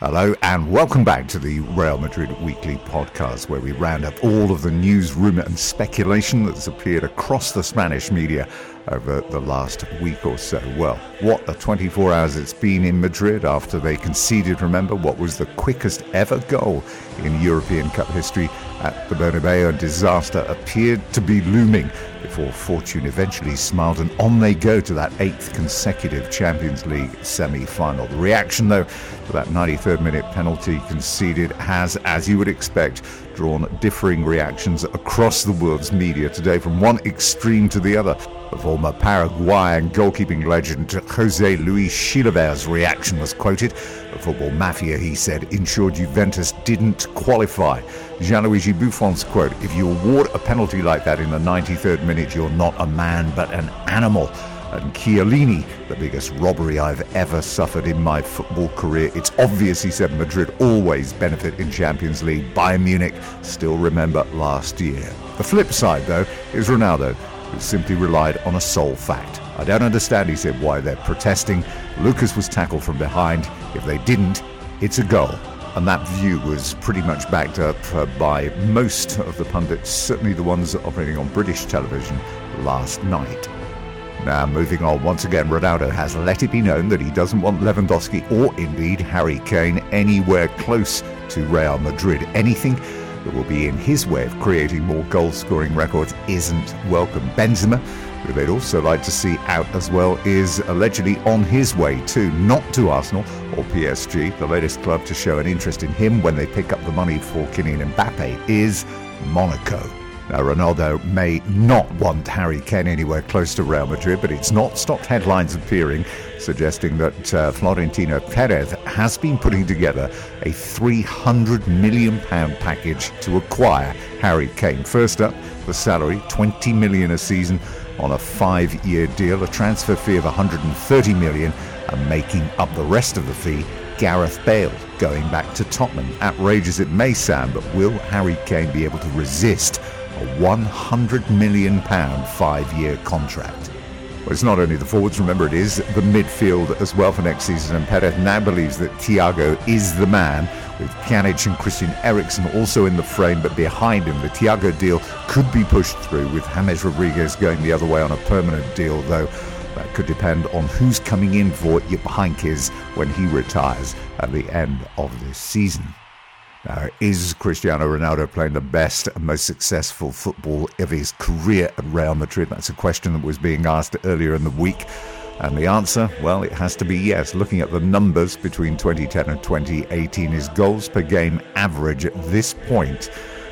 Hello and welcome back to the Real Madrid Weekly Podcast, where we round up all of the news, rumour, and speculation that's appeared across the Spanish media over the last week or so. Well, what a 24 hours it's been in Madrid after they conceded, remember, what was the quickest ever goal in European Cup history at the Bernabeu. And disaster appeared to be looming before fortune eventually smiled and on they go to that eighth consecutive Champions League semi-final. The reaction, though, to that 93rd minute penalty conceded has, as you would expect, drawn differing reactions across the world's media today from one extreme to the other. The former Paraguayan goalkeeping legend Jose Luis Chilavert's reaction was quoted. The football mafia, he said, ensured Juventus didn't qualify. Gianluigi Buffon's quote, if you award a penalty like that in the 93rd minute, you're not a man but an animal. And Chiellini, the biggest robbery I've ever suffered in my football career. It's obvious, he said, Madrid always benefit in Champions League. Bayern Munich still remember last year. The flip side, though, is Ronaldo who simply relied on a sole fact. I don't understand, he said, why they're protesting. Lucas was tackled from behind. If they didn't, it's a goal. And that view was pretty much backed up uh, by most of the pundits, certainly the ones operating on British television last night. Now, moving on, once again, Ronaldo has let it be known that he doesn't want Lewandowski or indeed Harry Kane anywhere close to Real Madrid. Anything that will be in his way of creating more goal scoring records isn't welcome. Benzema, who they'd also like to see out as well, is allegedly on his way to, not to Arsenal or PSG. The latest club to show an interest in him when they pick up the money for Kylian Mbappe is Monaco. Now, Ronaldo may not want Harry Kane anywhere close to Real Madrid, but it's not stopped headlines appearing suggesting that uh, Florentino Perez has been putting together a £300 million package to acquire Harry Kane. First up, the salary, 20 million a season on a five-year deal, a transfer fee of 130 million, and making up the rest of the fee, Gareth Bale going back to Tottenham. Outrageous it may sound, but will Harry Kane be able to resist a £100 million five-year contract? Well, it's not only the forwards, remember it is the midfield as well for next season, and Perez now believes that Thiago is the man, with Pjanic and Christian Eriksen also in the frame, but behind him the Thiago deal could be pushed through, with James Rodriguez going the other way on a permanent deal, though that could depend on who's coming in for Jupp Heynckes when he retires at the end of this season. Now, is Cristiano Ronaldo playing the best and most successful football of his career at Real Madrid? That's a question that was being asked earlier in the week. And the answer, well, it has to be yes. Looking at the numbers between 2010 and 2018, his goals per game average at this point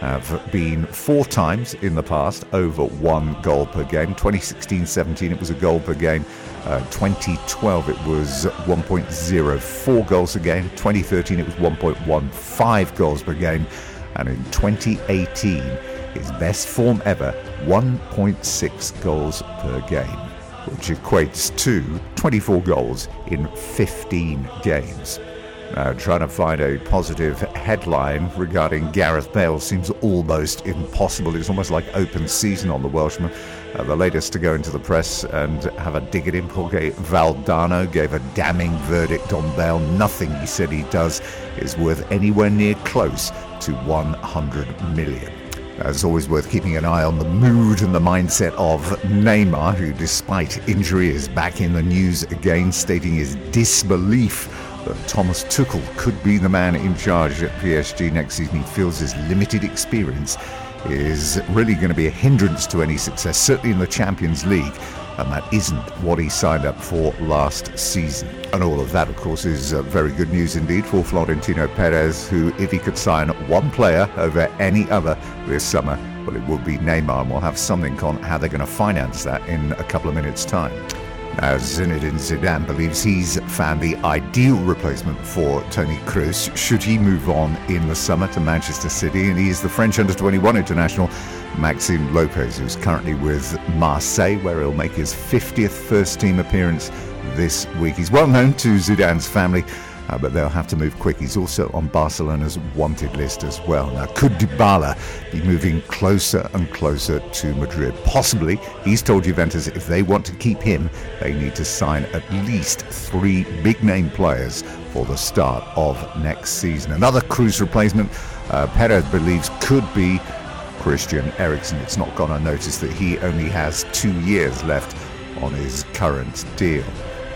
have been four times in the past over one goal per game. 2016 17, it was a goal per game. Uh, 2012, it was 1.04 goals a game. 2013, it was 1.15 goals per game. And in 2018, his best form ever, 1.6 goals per game, which equates to 24 goals in 15 games. Uh, trying to find a positive headline regarding Gareth Bale seems almost impossible. It's almost like open season on the Welshman. Uh, the latest to go into the press and have a dig at him, Jorge Valdano gave a damning verdict on Bale. Nothing he said he does is worth anywhere near close to 100 million. It's always worth keeping an eye on the mood and the mindset of Neymar, who, despite injury, is back in the news again, stating his disbelief that Thomas Tuchel could be the man in charge at PSG next season. He feels his limited experience is really going to be a hindrance to any success, certainly in the Champions League. And that isn't what he signed up for last season. And all of that, of course, is uh, very good news indeed for Florentino Perez, who, if he could sign one player over any other this summer, well, it would be Neymar. And we'll have something on how they're going to finance that in a couple of minutes' time. As Zinedine Zidane believes he's found the ideal replacement for Toni Kroos should he move on in the summer to Manchester City. And he is the French under 21 international Maxime Lopez, who's currently with Marseille, where he'll make his 50th first team appearance this week. He's well known to Zidane's family uh, but they'll have to move quick. He's also on Barcelona's wanted list as well. Now, could Dybala be moving closer and closer to Madrid? Possibly. He's told Juventus if they want to keep him, they need to sign at least three big name players for the start of next season. Another Kroos replacement, uh, Perez believes could be Christian Eriksen. It's not gone unnoticed that he only has two years left on his current deal.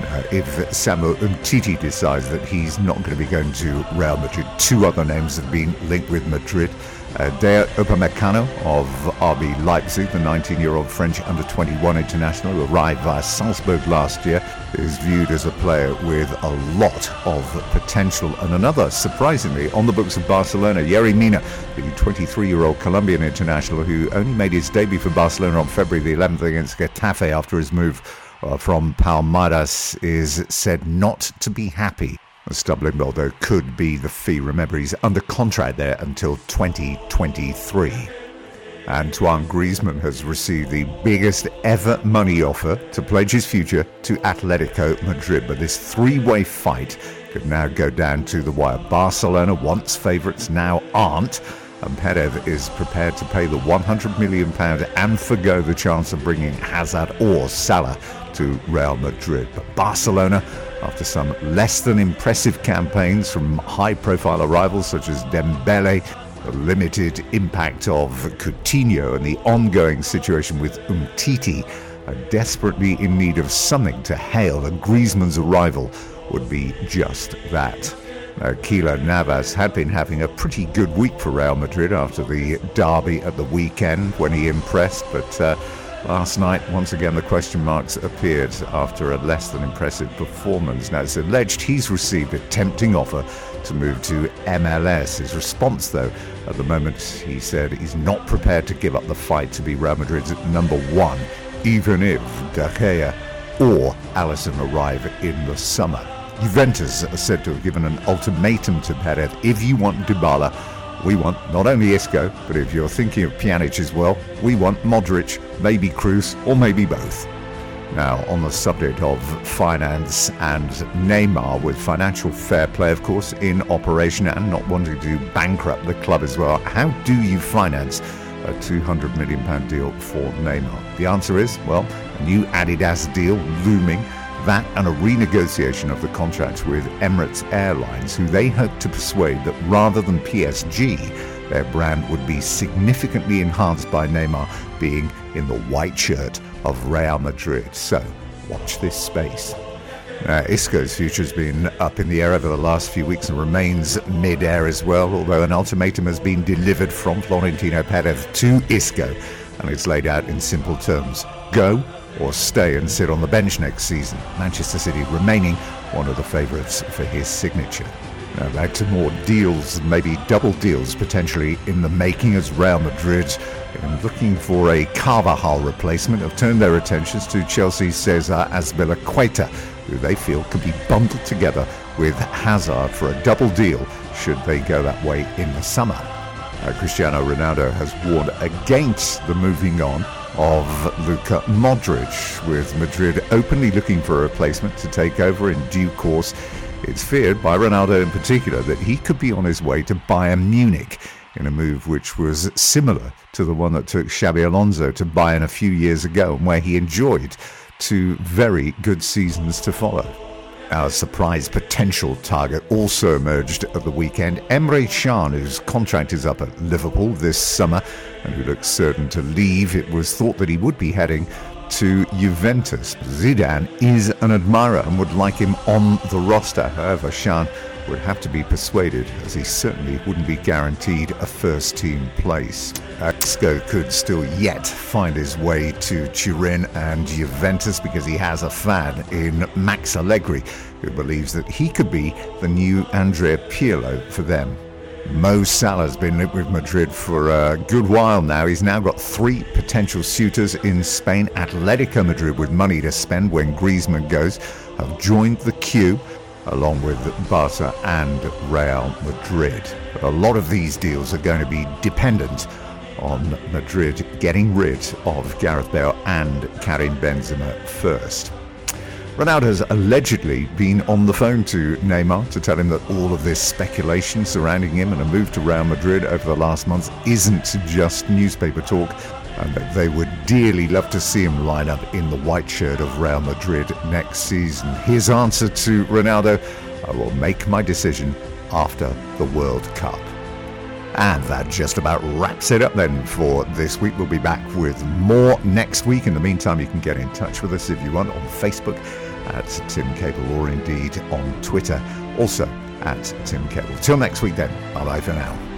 Uh, if Samuel Umtiti decides that he's not going to be going to Real Madrid, two other names have been linked with Madrid. Uh, Dayot Upamecano of RB Leipzig, the 19-year-old French under-21 international who arrived via Salzburg last year, is viewed as a player with a lot of potential. And another, surprisingly, on the books of Barcelona, Yerry Mina, the 23-year-old Colombian international who only made his debut for Barcelona on February the 11th against Getafe after his move uh, from Palmeiras, is said not to be happy stumbling block, though, could be the fee. Remember, he's under contract there until 2023. Antoine Griezmann has received the biggest ever money offer to pledge his future to Atletico Madrid. But this three way fight could now go down to the wire. Barcelona, once favourites, now aren't. And Perez is prepared to pay the £100 million and forgo the chance of bringing Hazard or Salah to Real Madrid. But Barcelona after some less than impressive campaigns from high profile arrivals such as Dembele, the limited impact of Coutinho, and the ongoing situation with Umtiti, are desperately in need of something to hail, and Griezmann's arrival would be just that. Keylor Navas had been having a pretty good week for Real Madrid after the derby at the weekend when he impressed, but uh, Last night, once again, the question marks appeared after a less than impressive performance. Now, it's alleged he's received a tempting offer to move to MLS. His response, though, at the moment, he said he's not prepared to give up the fight to be Real Madrid's number one, even if De Gea or Alisson arrive in the summer. Juventus are said to have given an ultimatum to Perez if you want Dybala, we want not only Isco, but if you're thinking of Pjanic as well, we want Modric, maybe Kroos, or maybe both. Now, on the subject of finance and Neymar, with financial fair play, of course, in operation and not wanting to bankrupt the club as well, how do you finance a £200 million deal for Neymar? The answer is, well, a new Adidas deal looming that and a renegotiation of the contract with Emirates Airlines, who they hope to persuade that rather than PSG, their brand would be significantly enhanced by Neymar being in the white shirt of Real Madrid. So, watch this space. Uh, Isco's future has been up in the air over the last few weeks and remains mid-air as well, although an ultimatum has been delivered from Florentino Perez to Isco, and it's laid out in simple terms. Go or stay and sit on the bench next season. Manchester City remaining one of the favourites for his signature. Now back to more deals, maybe double deals potentially in the making as Real Madrid and looking for a Carvajal replacement have turned their attentions to Chelsea's Cesar Azpilicueta, who they feel could be bundled together with Hazard for a double deal should they go that way in the summer. Uh, Cristiano Ronaldo has warned against the moving on of Luka Modric, with Madrid openly looking for a replacement to take over in due course. It's feared by Ronaldo in particular that he could be on his way to Bayern Munich in a move which was similar to the one that took Xabi Alonso to Bayern a few years ago and where he enjoyed two very good seasons to follow. Our surprise potential target also emerged at the weekend. Emre Can, whose contract is up at Liverpool this summer and who looks certain to leave, it was thought that he would be heading to Juventus. Zidane is an admirer and would like him on the roster. However, Can would have to be persuaded, as he certainly wouldn't be guaranteed a first team place. Isco could still yet find his way to Turin and Juventus because he has a fan in Max Allegri, who believes that he could be the new Andrea Pirlo for them. Mo Salah's been with Madrid for a good while now. He's now got three potential suitors in Spain. Atletico Madrid, with money to spend when Griezmann goes, have joined the queue along with Barca and Real Madrid. But a lot of these deals are going to be dependent on Madrid getting rid of Gareth Bale and Karim Benzema first. Ronaldo has allegedly been on the phone to Neymar to tell him that all of this speculation surrounding him and a move to Real Madrid over the last months isn't just newspaper talk, and that they would dearly love to see him line up in the white shirt of Real Madrid next season. His answer to Ronaldo I will make my decision after the World Cup. And that just about wraps it up then for this week. We'll be back with more next week. In the meantime, you can get in touch with us if you want on Facebook at Tim Cable or indeed on Twitter, also at Tim Cable. Till next week then, bye bye for now.